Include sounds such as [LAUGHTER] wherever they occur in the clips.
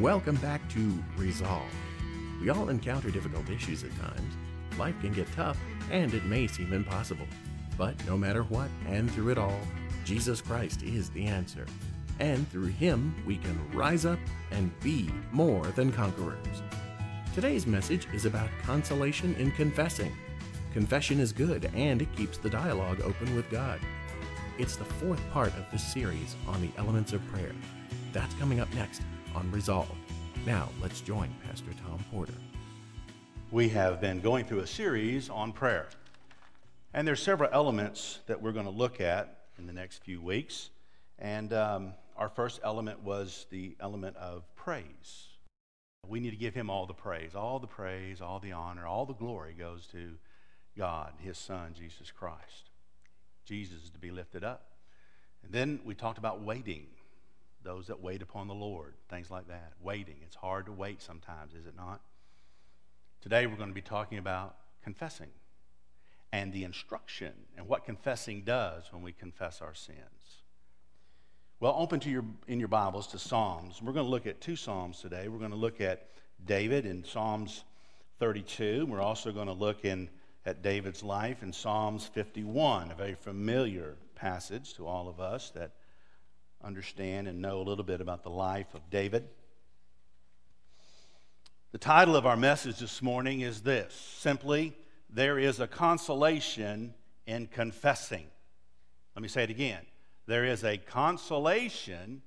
Welcome back to Resolve. We all encounter difficult issues at times. Life can get tough, and it may seem impossible. But no matter what, and through it all, Jesus Christ is the answer. And through Him, we can rise up and be more than conquerors. Today's message is about consolation in confessing. Confession is good, and it keeps the dialogue open with God. It's the fourth part of this series on the elements of prayer. That's coming up next on Resolve. Now, let's join Pastor Tom Porter. We have been going through a series on prayer. And there's several elements that we're going to look at in the next few weeks. And um, our first element was the element of praise. We need to give him all the praise. All the praise, all the honor, all the glory goes to God, his son, Jesus Christ. Jesus is to be lifted up. And then we talked about waiting those that wait upon the Lord, things like that. Waiting. It's hard to wait sometimes, is it not? Today we're going to be talking about confessing and the instruction and what confessing does when we confess our sins. Well, open to your in your Bibles to Psalms. We're going to look at two Psalms today. We're going to look at David in Psalms 32. We're also going to look in at David's life in Psalms 51, a very familiar passage to all of us that understand and know a little bit about the life of David. The title of our message this morning is this simply, There is a consolation in confessing. Let me say it again. There is a consolation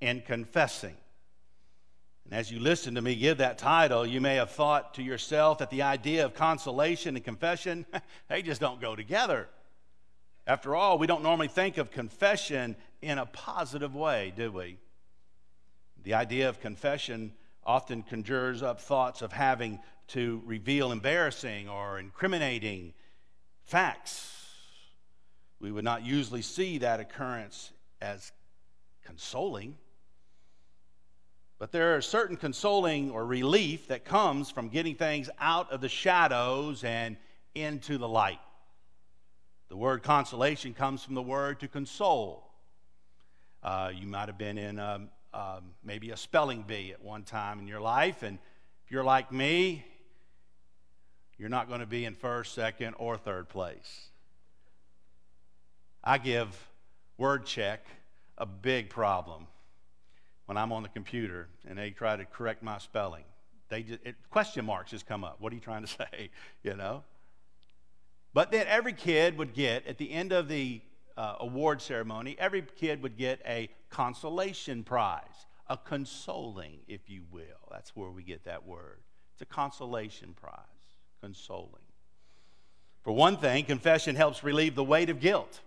in confessing. And as you listen to me give that title, you may have thought to yourself that the idea of consolation and confession, [LAUGHS] they just don't go together. After all, we don't normally think of confession in a positive way, do we? The idea of confession often conjures up thoughts of having to reveal embarrassing or incriminating facts. We would not usually see that occurrence as consoling. But there are certain consoling or relief that comes from getting things out of the shadows and into the light. The word consolation comes from the word to console. Uh, you might have been in um, um, maybe a spelling bee at one time in your life, and if you're like me, you're not going to be in first, second, or third place. I give word check a big problem when I'm on the computer and they try to correct my spelling. They just, it, question marks just come up. What are you trying to [LAUGHS] say? You know? But then every kid would get, at the end of the uh, award ceremony, every kid would get a consolation prize, a consoling, if you will. That's where we get that word. It's a consolation prize, consoling. For one thing, confession helps relieve the weight of guilt.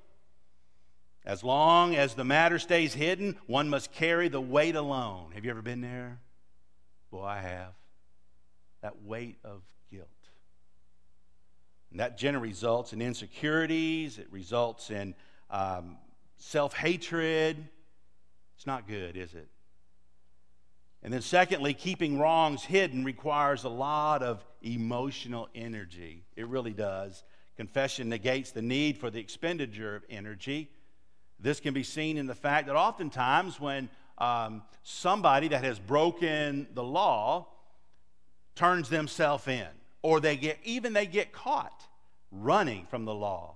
As long as the matter stays hidden, one must carry the weight alone. Have you ever been there? Boy, I have. That weight of guilt. And that generally results in insecurities, it results in um, self hatred. It's not good, is it? And then, secondly, keeping wrongs hidden requires a lot of emotional energy. It really does. Confession negates the need for the expenditure of energy. This can be seen in the fact that oftentimes when um, somebody that has broken the law turns themselves in, or they get even they get caught running from the law.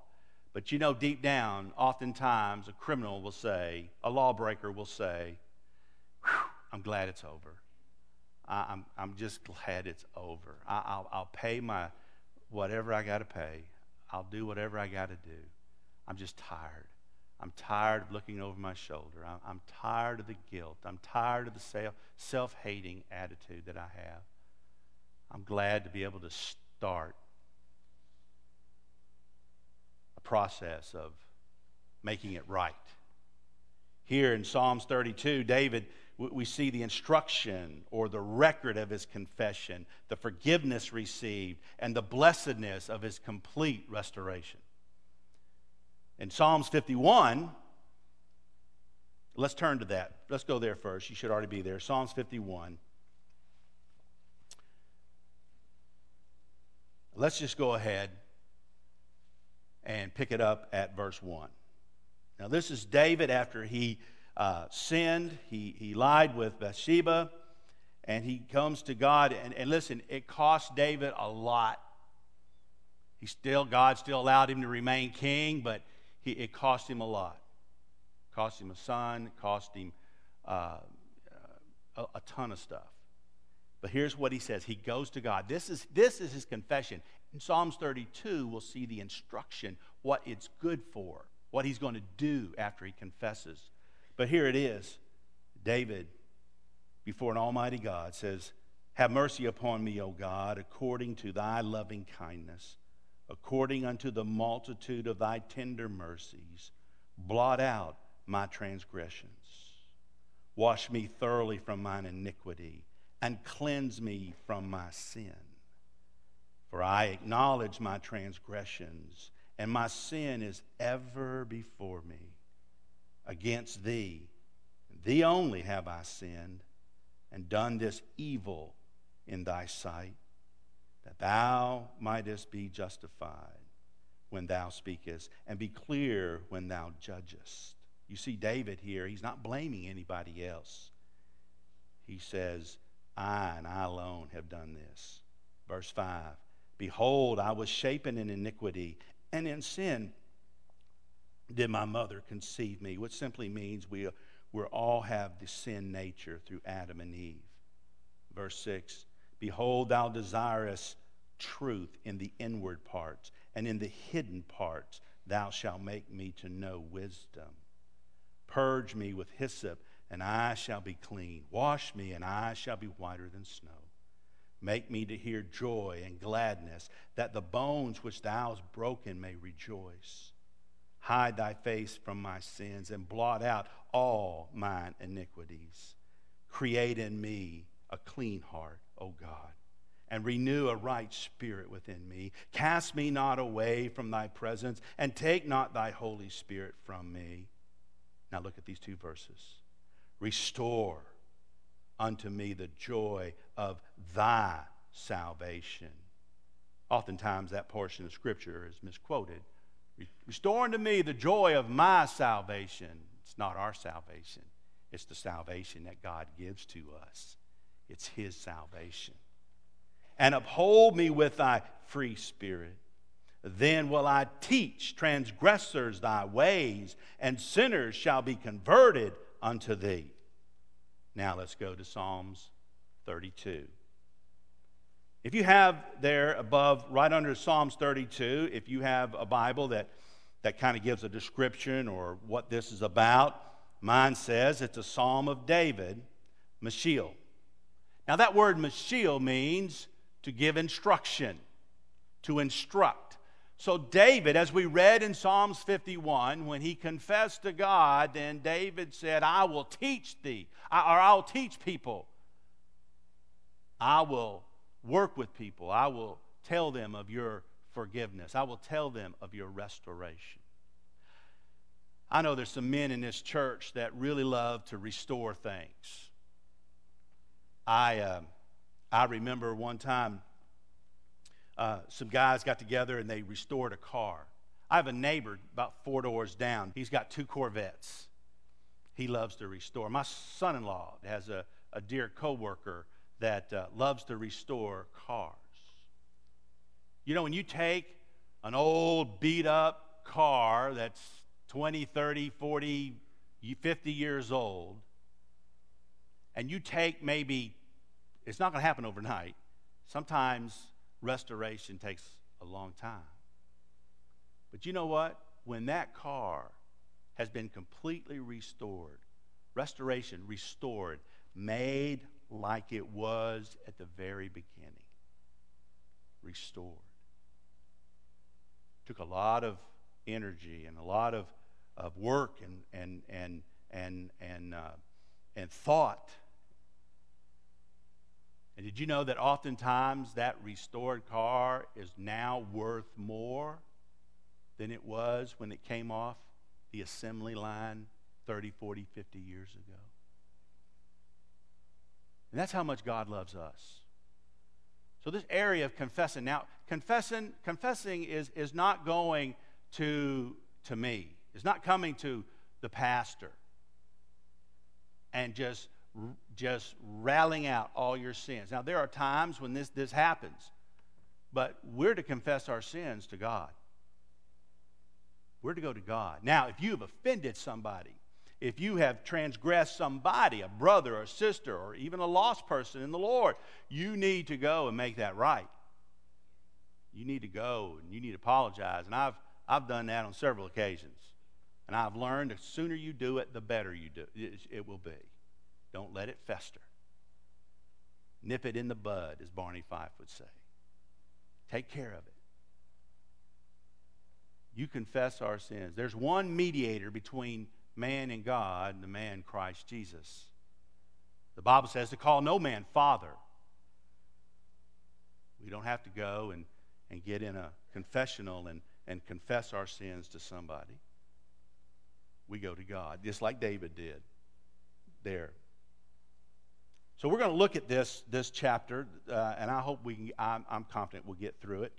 But you know, deep down, oftentimes a criminal will say, a lawbreaker will say, I'm glad it's over. I, am I'm, I'm just glad it's over. I, will I'll pay my whatever I got to pay. I'll do whatever I got to do. I'm just tired. I'm tired of looking over my shoulder. I'm, I'm tired of the guilt. I'm tired of the self hating attitude that I have. I'm glad to be able to start a process of making it right. Here in Psalms 32, David, we see the instruction or the record of his confession, the forgiveness received, and the blessedness of his complete restoration. In Psalms 51, let's turn to that. Let's go there first. You should already be there. Psalms 51. Let's just go ahead and pick it up at verse 1. Now, this is David after he uh, sinned. He, he lied with Bathsheba, and he comes to God. And, and listen, it cost David a lot. He still, God still allowed him to remain king, but he, it cost him a lot. It cost him a son, it cost him uh, a, a ton of stuff. But here's what he says. He goes to God. This is, this is his confession. In Psalms 32, we'll see the instruction, what it's good for, what he's going to do after he confesses. But here it is David, before an almighty God, says, Have mercy upon me, O God, according to thy loving kindness, according unto the multitude of thy tender mercies. Blot out my transgressions. Wash me thoroughly from mine iniquity and cleanse me from my sin. For I acknowledge my transgressions, and my sin is ever before me. Against thee, thee only have I sinned, and done this evil in thy sight, that thou mightest be justified when thou speakest, and be clear when thou judgest. You see, David here, he's not blaming anybody else. He says, I and I alone have done this. Verse 5 Behold, I was shapen in iniquity, and in sin did my mother conceive me, which simply means we, we all have the sin nature through Adam and Eve. Verse 6 Behold, thou desirest truth in the inward parts, and in the hidden parts thou shalt make me to know wisdom. Purge me with hyssop, and I shall be clean. Wash me, and I shall be whiter than snow. Make me to hear joy and gladness, that the bones which thou hast broken may rejoice. Hide thy face from my sins, and blot out all mine iniquities. Create in me a clean heart, O God, and renew a right spirit within me. Cast me not away from thy presence, and take not thy Holy Spirit from me. Now look at these two verses. Restore unto me the joy of thy salvation. Oftentimes, that portion of Scripture is misquoted. Restore unto me the joy of my salvation. It's not our salvation, it's the salvation that God gives to us. It's His salvation. And uphold me with thy free spirit. Then will I teach transgressors thy ways, and sinners shall be converted unto thee. Now let's go to Psalms 32. If you have there above, right under Psalms 32, if you have a Bible that, that kind of gives a description or what this is about, mine says it's a Psalm of David, Maschil. Now, that word Maschil means to give instruction, to instruct. So, David, as we read in Psalms 51, when he confessed to God, then David said, I will teach thee, or I'll teach people. I will work with people. I will tell them of your forgiveness. I will tell them of your restoration. I know there's some men in this church that really love to restore things. I, uh, I remember one time uh, some guys got together and they restored a car. I have a neighbor about four doors down. He's got two Corvettes. He loves to restore. My son in law has a, a dear coworker that uh, loves to restore cars. You know, when you take an old beat up car that's 20, 30, 40, 50 years old, and you take maybe, it's not going to happen overnight. Sometimes restoration takes a long time. But you know what? When that car has been completely restored, restoration restored, made like it was at the very beginning, restored. Took a lot of energy and a lot of, of work and, and, and, and, and, uh, and thought and did you know that oftentimes that restored car is now worth more than it was when it came off the assembly line 30, 40, 50 years ago? And that's how much God loves us. So this area of confessing. Now, confessing, confessing is, is not going to, to me. It's not coming to the pastor. and just, just rallying out all your sins. Now, there are times when this, this happens, but we're to confess our sins to God. We're to go to God. Now, if you have offended somebody, if you have transgressed somebody, a brother or sister, or even a lost person in the Lord, you need to go and make that right. You need to go and you need to apologize. And I've, I've done that on several occasions. And I've learned the sooner you do it, the better you do it, it will be. Don't let it fester. Nip it in the bud, as Barney Fife would say. Take care of it. You confess our sins. There's one mediator between man and God, the man Christ Jesus. The Bible says to call no man father. We don't have to go and, and get in a confessional and, and confess our sins to somebody we go to God, just like David did there. So we're going to look at this, this chapter, uh, and I hope we can, I'm, I'm confident we'll get through it.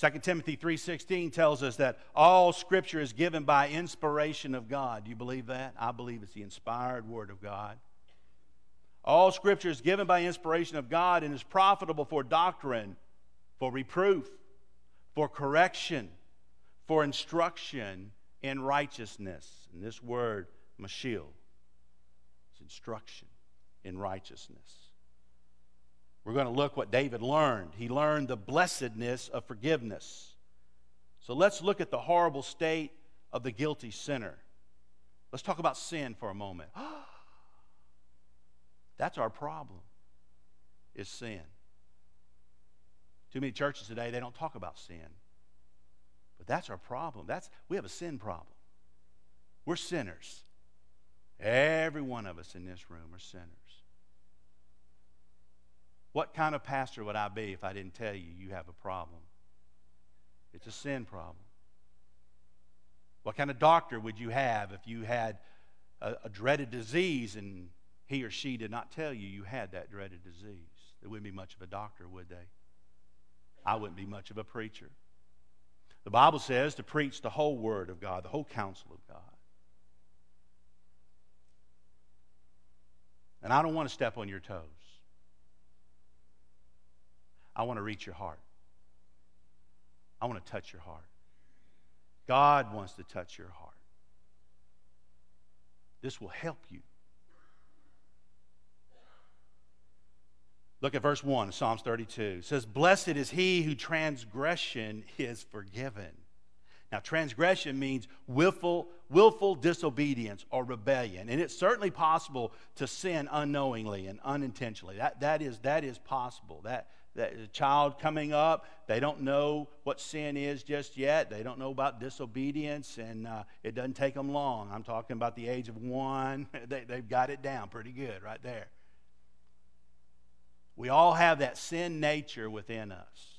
2 Timothy 3:16 tells us that all scripture is given by inspiration of God. Do you believe that? I believe it's the inspired word of God. All scripture is given by inspiration of God and is profitable for doctrine, for reproof, for correction, for instruction in righteousness. And this word, maschil, is instruction in righteousness. We're going to look what David learned. He learned the blessedness of forgiveness. So let's look at the horrible state of the guilty sinner. Let's talk about sin for a moment. [GASPS] That's our problem. Is sin. Too many churches today they don't talk about sin. But that's our problem. That's we have a sin problem. We're sinners. Every one of us in this room are sinners. What kind of pastor would I be if I didn't tell you you have a problem? It's a sin problem. What kind of doctor would you have if you had a, a dreaded disease and he or she did not tell you you had that dreaded disease? There wouldn't be much of a doctor, would they? I wouldn't be much of a preacher. The Bible says to preach the whole Word of God, the whole counsel of God. And I don't want to step on your toes. I want to reach your heart. I want to touch your heart. God wants to touch your heart. This will help you. Look at verse 1 of Psalms 32. It says, Blessed is he who transgression is forgiven. Now, transgression means willful, willful disobedience or rebellion. And it's certainly possible to sin unknowingly and unintentionally. That, that, is, that is possible. That, that a child coming up, they don't know what sin is just yet. They don't know about disobedience, and uh, it doesn't take them long. I'm talking about the age of one. [LAUGHS] they, they've got it down pretty good right there. We all have that sin nature within us.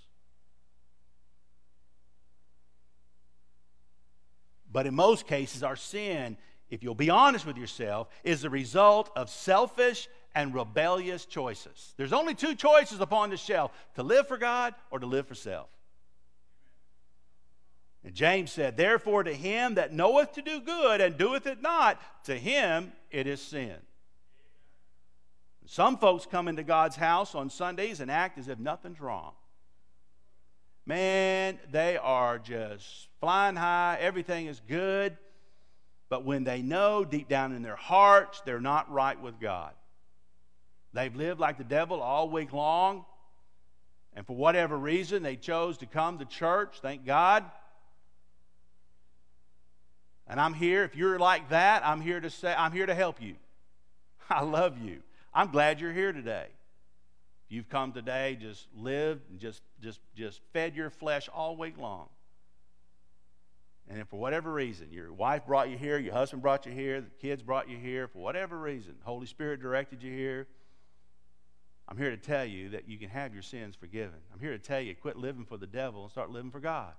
But in most cases, our sin, if you'll be honest with yourself, is the result of selfish and rebellious choices. There's only two choices upon the shelf to live for God or to live for self. And James said, Therefore, to him that knoweth to do good and doeth it not, to him it is sin. Some folks come into God's house on Sundays and act as if nothing's wrong. Man, they are just flying high, everything is good. But when they know deep down in their hearts they're not right with God, they've lived like the devil all week long, and for whatever reason they chose to come to church, thank God. And I'm here, if you're like that, I'm here to say, I'm here to help you. [LAUGHS] I love you. I'm glad you're here today. If you've come today, just lived just, just, just fed your flesh all week long. And if for whatever reason, your wife brought you here, your husband brought you here, the kids brought you here, for whatever reason, Holy Spirit directed you here, I'm here to tell you that you can have your sins forgiven. I'm here to tell you quit living for the devil and start living for God.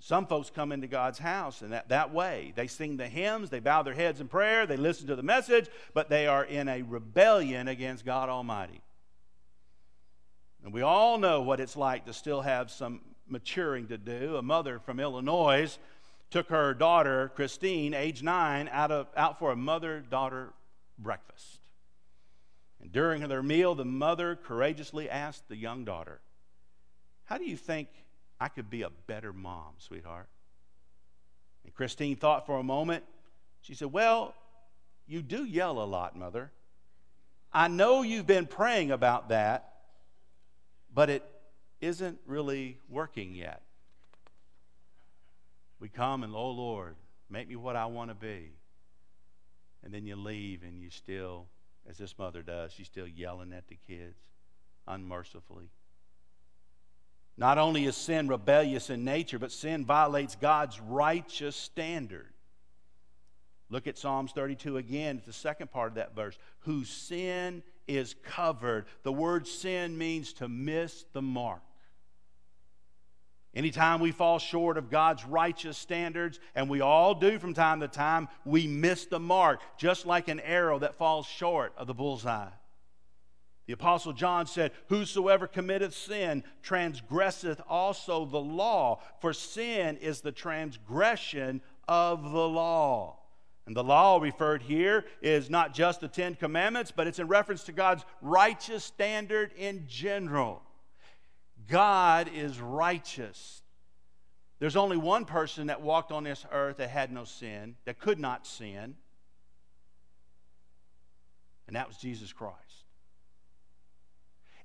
Some folks come into God's house in that, that way. They sing the hymns, they bow their heads in prayer, they listen to the message, but they are in a rebellion against God Almighty. And we all know what it's like to still have some maturing to do. A mother from Illinois took her daughter, Christine, age nine, out, of, out for a mother daughter breakfast. And during their meal, the mother courageously asked the young daughter, How do you think I could be a better mom, sweetheart? And Christine thought for a moment. She said, Well, you do yell a lot, mother. I know you've been praying about that, but it isn't really working yet. We come and, oh Lord, make me what I want to be. And then you leave and you still, as this mother does, she's still yelling at the kids unmercifully. Not only is sin rebellious in nature, but sin violates God's righteous standard. Look at Psalms 32 again. The second part of that verse. Whose sin is covered. The word sin means to miss the mark. Anytime we fall short of God's righteous standards, and we all do from time to time, we miss the mark, just like an arrow that falls short of the bullseye. The Apostle John said, Whosoever committeth sin transgresseth also the law, for sin is the transgression of the law. And the law referred here is not just the Ten Commandments, but it's in reference to God's righteous standard in general. God is righteous. There's only one person that walked on this earth that had no sin, that could not sin, and that was Jesus Christ.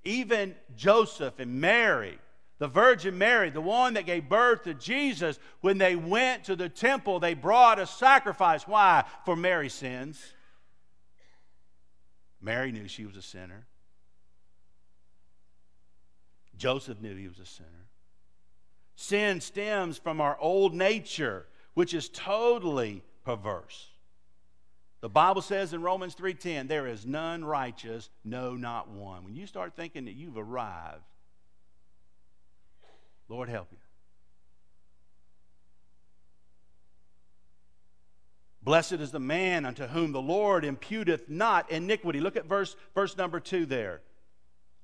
Even Joseph and Mary, the Virgin Mary, the one that gave birth to Jesus, when they went to the temple, they brought a sacrifice. Why? For Mary's sins. Mary knew she was a sinner. Joseph knew he was a sinner. Sin stems from our old nature, which is totally perverse. The Bible says in Romans 3:10, there is none righteous, no not one. When you start thinking that you've arrived, Lord help you. Blessed is the man unto whom the Lord imputeth not iniquity. Look at verse, verse number two there.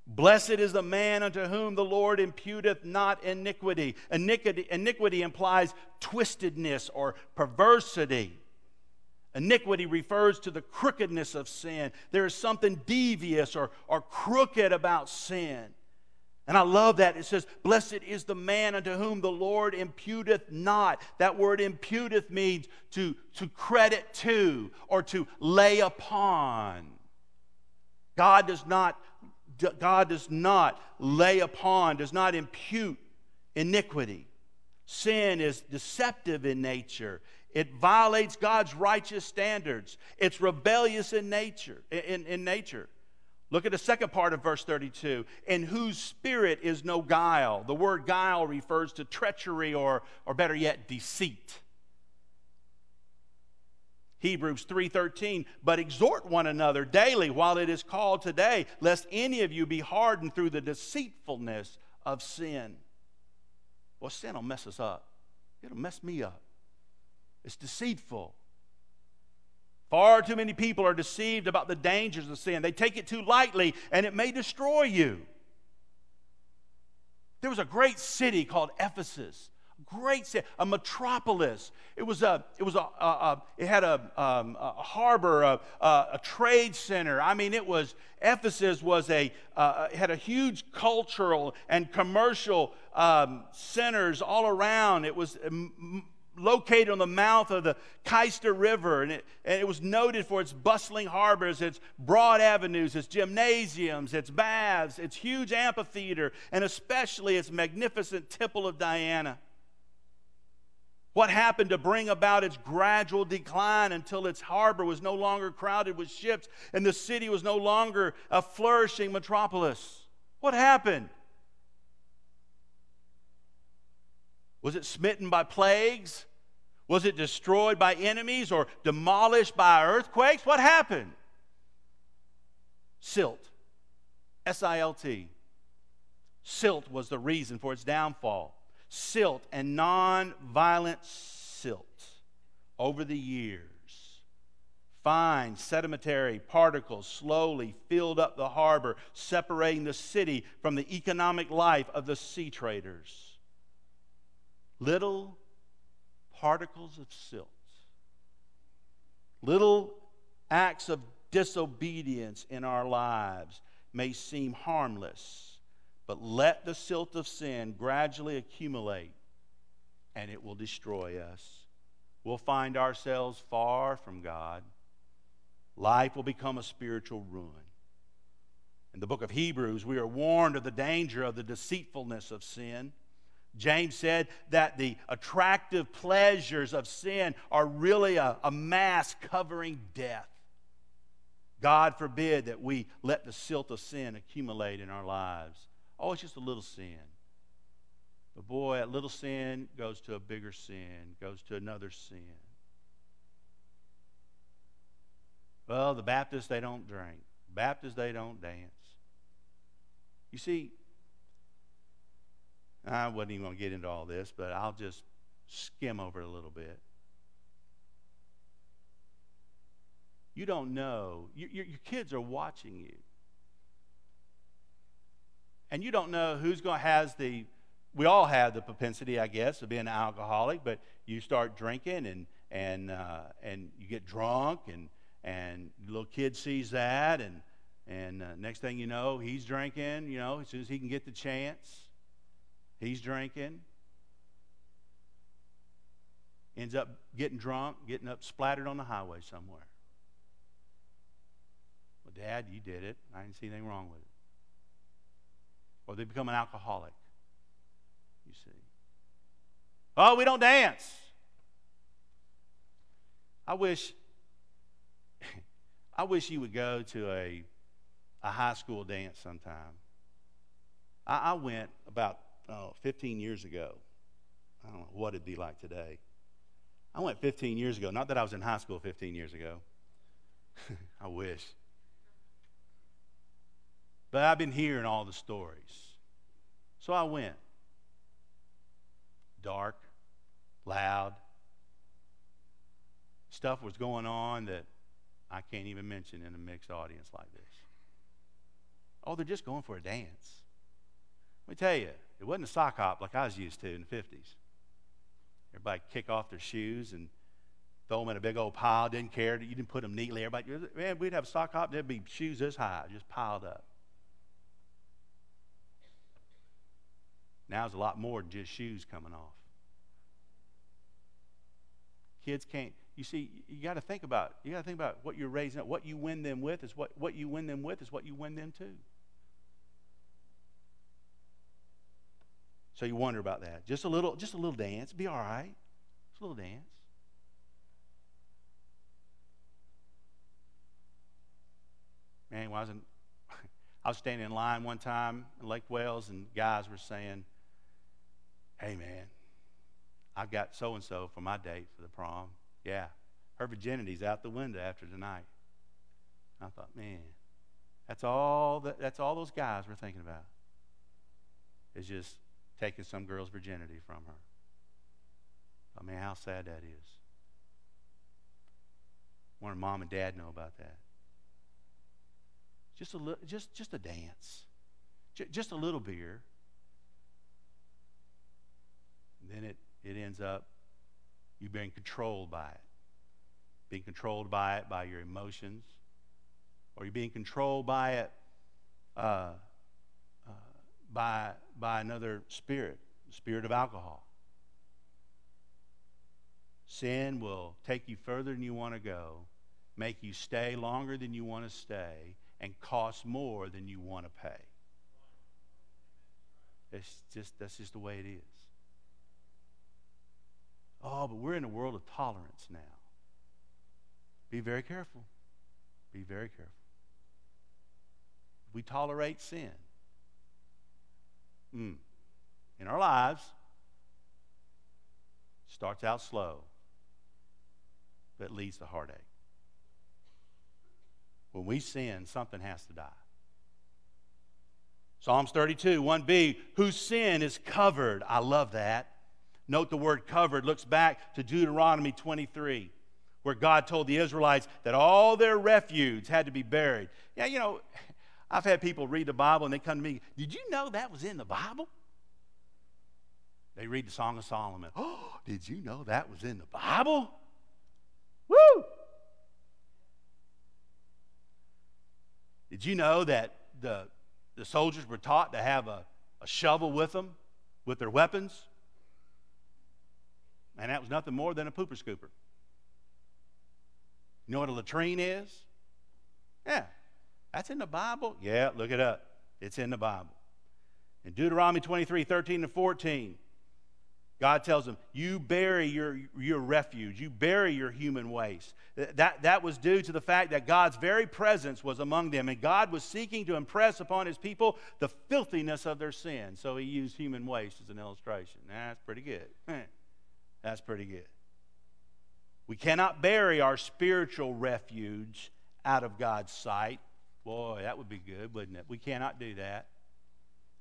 Blessed is the man unto whom the Lord imputeth not iniquity. Iniquity, iniquity implies twistedness or perversity. Iniquity refers to the crookedness of sin. There is something devious or, or crooked about sin. And I love that. It says, Blessed is the man unto whom the Lord imputeth not. That word imputeth means to, to credit to or to lay upon. God does not God does not lay upon, does not impute iniquity. Sin is deceptive in nature. It violates God's righteous standards. It's rebellious in nature. In, in nature. Look at the second part of verse 32. In whose spirit is no guile. The word guile refers to treachery or, or better yet, deceit. Hebrews 3:13 but exhort one another daily while it is called today lest any of you be hardened through the deceitfulness of sin. Well sin will mess us up. It'll mess me up. It's deceitful. Far too many people are deceived about the dangers of sin. They take it too lightly and it may destroy you. There was a great city called Ephesus great city, a metropolis. It was a, it was a, a, a it had a, um, a harbor, a, a, trade center. I mean, it was Ephesus was a uh, had a huge cultural and commercial um, centers all around. It was. Located on the mouth of the Cayster River, and it, and it was noted for its bustling harbors, its broad avenues, its gymnasiums, its baths, its huge amphitheater, and especially its magnificent Temple of Diana. What happened to bring about its gradual decline until its harbor was no longer crowded with ships and the city was no longer a flourishing metropolis? What happened? Was it smitten by plagues? Was it destroyed by enemies or demolished by earthquakes? What happened? Silt. S I L T. Silt was the reason for its downfall silt and non-violent silt over the years. Fine sedimentary particles slowly filled up the harbor, separating the city from the economic life of the sea traders. Little particles of silt. Little acts of disobedience in our lives may seem harmless, but let the silt of sin gradually accumulate and it will destroy us. We'll find ourselves far from God. Life will become a spiritual ruin. In the book of Hebrews, we are warned of the danger of the deceitfulness of sin. James said that the attractive pleasures of sin are really a, a mask covering death. God forbid that we let the silt of sin accumulate in our lives. Oh, it's just a little sin. But boy, a little sin goes to a bigger sin, goes to another sin. Well, the Baptists, they don't drink. Baptists, they don't dance. You see, I wasn't even going to get into all this, but I'll just skim over it a little bit. You don't know. You, your, your kids are watching you. And you don't know who's going to has the we all have the propensity, I guess, of being an alcoholic, but you start drinking and and uh, and you get drunk and and little kid sees that and and uh, next thing you know, he's drinking, you know, as soon as he can get the chance. He's drinking. Ends up getting drunk, getting up splattered on the highway somewhere. Well, Dad, you did it. I didn't see anything wrong with it. Or they become an alcoholic, you see. Oh, we don't dance. I wish [LAUGHS] I wish you would go to a, a high school dance sometime. I, I went about oh, 15 years ago. I don't know what it'd be like today. I went 15 years ago. Not that I was in high school 15 years ago. [LAUGHS] I wish. But I've been hearing all the stories. So I went. Dark, loud. Stuff was going on that I can't even mention in a mixed audience like this. Oh, they're just going for a dance. Let me tell you, it wasn't a sock hop like I was used to in the 50s. Everybody kick off their shoes and throw them in a big old pile. Didn't care. You didn't put them neatly. Everybody, man, we'd have a sock hop. There'd be shoes this high, just piled up. Now it's a lot more than just shoes coming off. Kids can't. You see, you got to think about. You got to think about what you're raising up. What you win them with is what what you win them with is what you win them to. So you wonder about that. Just a little, just a little dance. Be all right. Just a little dance. Man, I was in, [LAUGHS] I was standing in line one time in Lake Wales, and guys were saying, "Hey, man, I've got so and so for my date for the prom. Yeah, her virginity's out the window after tonight." I thought, man, that's all that, that's all those guys were thinking about. Is just taking some girl's virginity from her. I mean, how sad that is. Wonder mom and dad know about that. Just a little, just just a dance, J- just a little beer. And then it it ends up you being controlled by it, being controlled by it by your emotions, or you're being controlled by it. Uh, by, by another spirit, spirit of alcohol. Sin will take you further than you want to go, make you stay longer than you want to stay, and cost more than you want to pay. It's just that's just the way it is. Oh, but we're in a world of tolerance now. Be very careful. Be very careful. We tolerate sin mm, in our lives starts out slow, but leads to heartache. When we sin, something has to die. Psalms 32, 1b, whose sin is covered. I love that. Note the word covered looks back to Deuteronomy 23, where God told the Israelites that all their refuse had to be buried. Yeah, you know, I've had people read the Bible and they come to me, Did you know that was in the Bible? They read the Song of Solomon. Oh, [GASPS] did you know that was in the Bible? Woo! Did you know that the, the soldiers were taught to have a, a shovel with them, with their weapons? And that was nothing more than a pooper scooper. You know what a latrine is? Yeah. That's in the Bible? Yeah, look it up. It's in the Bible. In Deuteronomy 23 13 and 14, God tells them, You bury your, your refuge, you bury your human waste. That, that was due to the fact that God's very presence was among them, and God was seeking to impress upon his people the filthiness of their sin. So he used human waste as an illustration. That's pretty good. [LAUGHS] That's pretty good. We cannot bury our spiritual refuge out of God's sight. Boy, that would be good, wouldn't it? We cannot do that.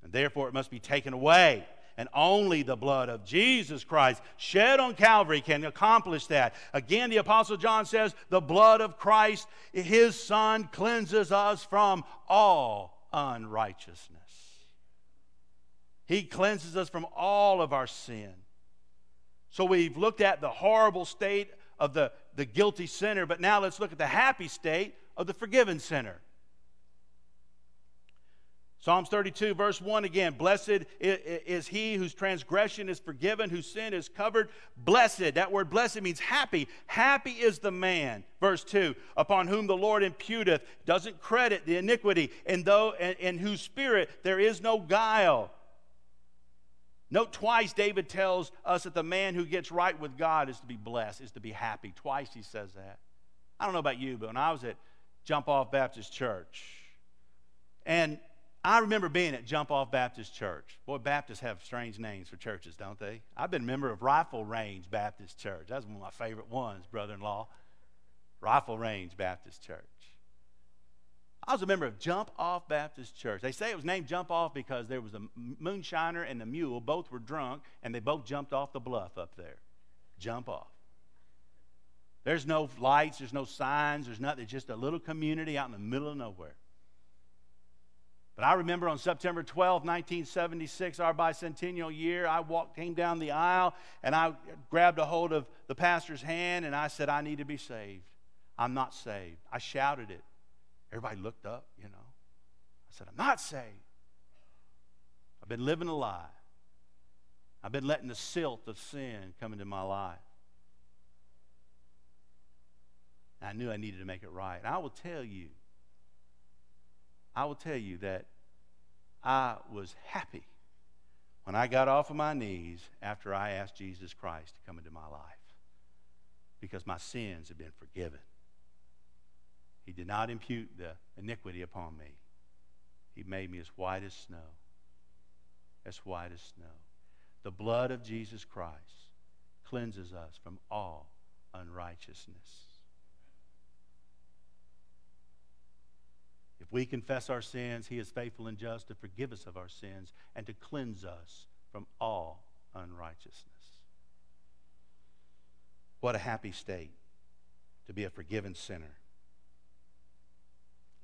And therefore, it must be taken away. And only the blood of Jesus Christ shed on Calvary can accomplish that. Again, the Apostle John says, The blood of Christ, his Son, cleanses us from all unrighteousness. He cleanses us from all of our sin. So we've looked at the horrible state of the, the guilty sinner, but now let's look at the happy state of the forgiven sinner. Psalms 32, verse 1 again Blessed is he whose transgression is forgiven, whose sin is covered. Blessed, that word blessed means happy. Happy is the man, verse 2, upon whom the Lord imputeth, doesn't credit the iniquity, and though in whose spirit there is no guile. Note twice David tells us that the man who gets right with God is to be blessed, is to be happy. Twice he says that. I don't know about you, but when I was at Jump Off Baptist Church, and I remember being at Jump Off Baptist Church. Boy, Baptists have strange names for churches, don't they? I've been a member of Rifle Range Baptist Church. That's one of my favorite ones, brother in law. Rifle Range Baptist Church. I was a member of Jump Off Baptist Church. They say it was named Jump Off because there was a moonshiner and a mule. Both were drunk, and they both jumped off the bluff up there. Jump off. There's no lights, there's no signs, there's nothing. It's just a little community out in the middle of nowhere. But I remember on September 12, 1976, our bicentennial year, I walked, came down the aisle and I grabbed a hold of the pastor's hand and I said, I need to be saved. I'm not saved. I shouted it. Everybody looked up, you know. I said, I'm not saved. I've been living a lie. I've been letting the silt of sin come into my life. I knew I needed to make it right. And I will tell you, I will tell you that I was happy when I got off of my knees after I asked Jesus Christ to come into my life because my sins had been forgiven. He did not impute the iniquity upon me. He made me as white as snow. As white as snow. The blood of Jesus Christ cleanses us from all unrighteousness. If we confess our sins, He is faithful and just to forgive us of our sins and to cleanse us from all unrighteousness. What a happy state to be a forgiven sinner.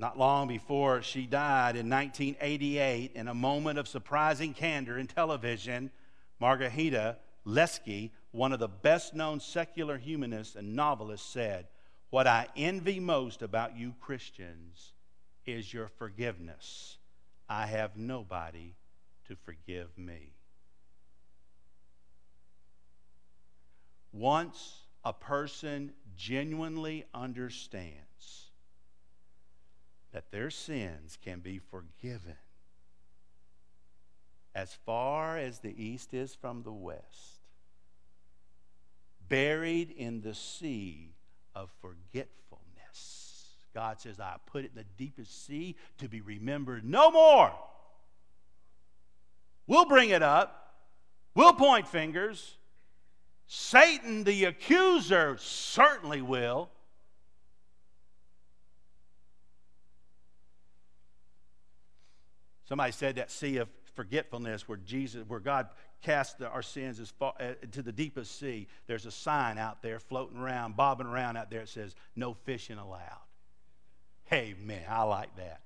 Not long before she died in 1988, in a moment of surprising candor in television, Marghanita Laski, one of the best known secular humanists and novelists, said, What I envy most about you Christians is your forgiveness. I have nobody to forgive me. Once a person genuinely understands that their sins can be forgiven as far as the east is from the west, buried in the sea of forgetfulness God says, I put it in the deepest sea to be remembered no more. We'll bring it up. We'll point fingers. Satan, the accuser, certainly will. Somebody said that sea of forgetfulness where Jesus, where God cast our sins as far, uh, to the deepest sea. There's a sign out there floating around, bobbing around out there. It says, "No fishing allowed." Amen. I like that.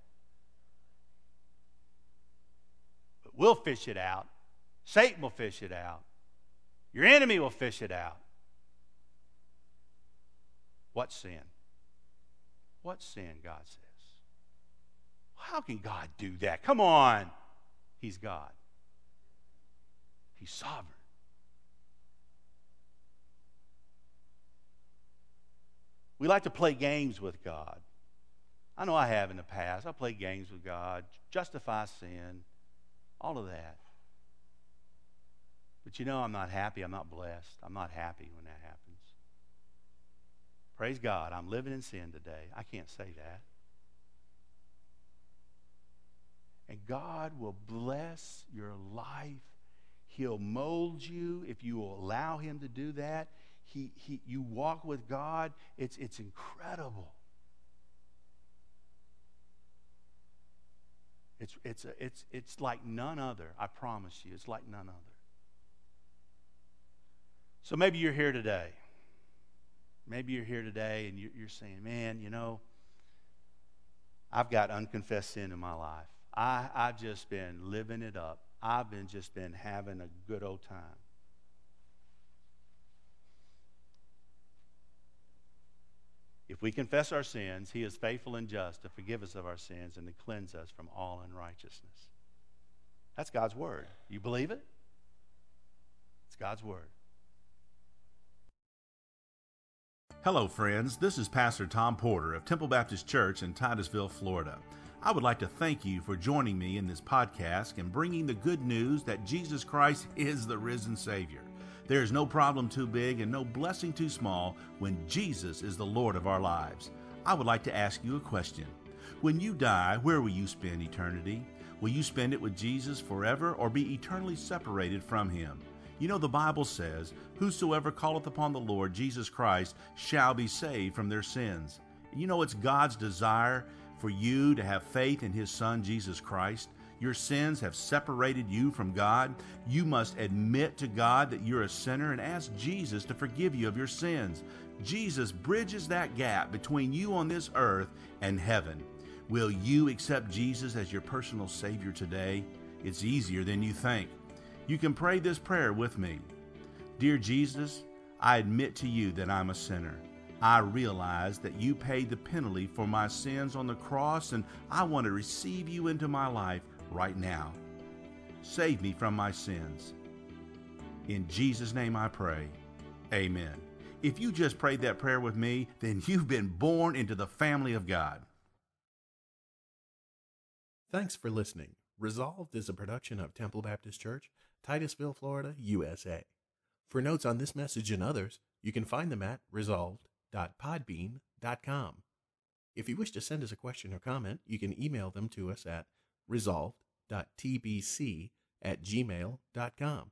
But we'll fish it out. Satan will fish it out. Your enemy will fish it out. What sin? What sin, God says? How can God do that? Come on. He's God, He's sovereign. We like to play games with God. I know I have in the past. I played games with God, justify sin, all of that. But you know, I'm not happy. I'm not blessed. I'm not happy when that happens. Praise God. I'm living in sin today. I can't say that. And God will bless your life. He'll mold you if you will allow Him to do that. He, he, you walk with God, it's, it's incredible. It's, it's, a, it's, it's like none other. I promise you, it's like none other. So maybe you're here today. Maybe you're here today and you're saying, man, you know, I've got unconfessed sin in my life. I, I've just been living it up. I've been just been having a good old time. If we confess our sins, he is faithful and just to forgive us of our sins and to cleanse us from all unrighteousness. That's God's word. You believe it? It's God's word. Hello, friends. This is Pastor Tom Porter of Temple Baptist Church in Titusville, Florida. I would like to thank you for joining me in this podcast and bringing the good news that Jesus Christ is the risen Savior. There is no problem too big and no blessing too small when Jesus is the Lord of our lives. I would like to ask you a question. When you die, where will you spend eternity? Will you spend it with Jesus forever or be eternally separated from Him? You know, the Bible says, Whosoever calleth upon the Lord Jesus Christ shall be saved from their sins. You know, it's God's desire for you to have faith in His Son, Jesus Christ. Your sins have separated you from God. You must admit to God that you're a sinner and ask Jesus to forgive you of your sins. Jesus bridges that gap between you on this earth and heaven. Will you accept Jesus as your personal Savior today? It's easier than you think. You can pray this prayer with me Dear Jesus, I admit to you that I'm a sinner. I realize that you paid the penalty for my sins on the cross, and I want to receive you into my life right now. Save me from my sins. In Jesus' name I pray. Amen. If you just prayed that prayer with me, then you've been born into the family of God. Thanks for listening. Resolved is a production of Temple Baptist Church, Titusville, Florida, USA. For notes on this message and others, you can find them at resolved.podbean.com. If you wish to send us a question or comment, you can email them to us at resolved.tbc at gmail.com.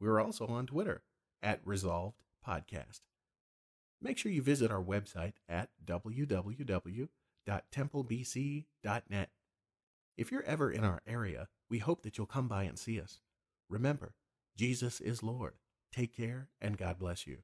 We're also on Twitter at Resolved Podcast. Make sure you visit our website at www.templebc.net. If you're ever in our area, we hope that you'll come by and see us. Remember, Jesus is Lord. Take care, and God bless you.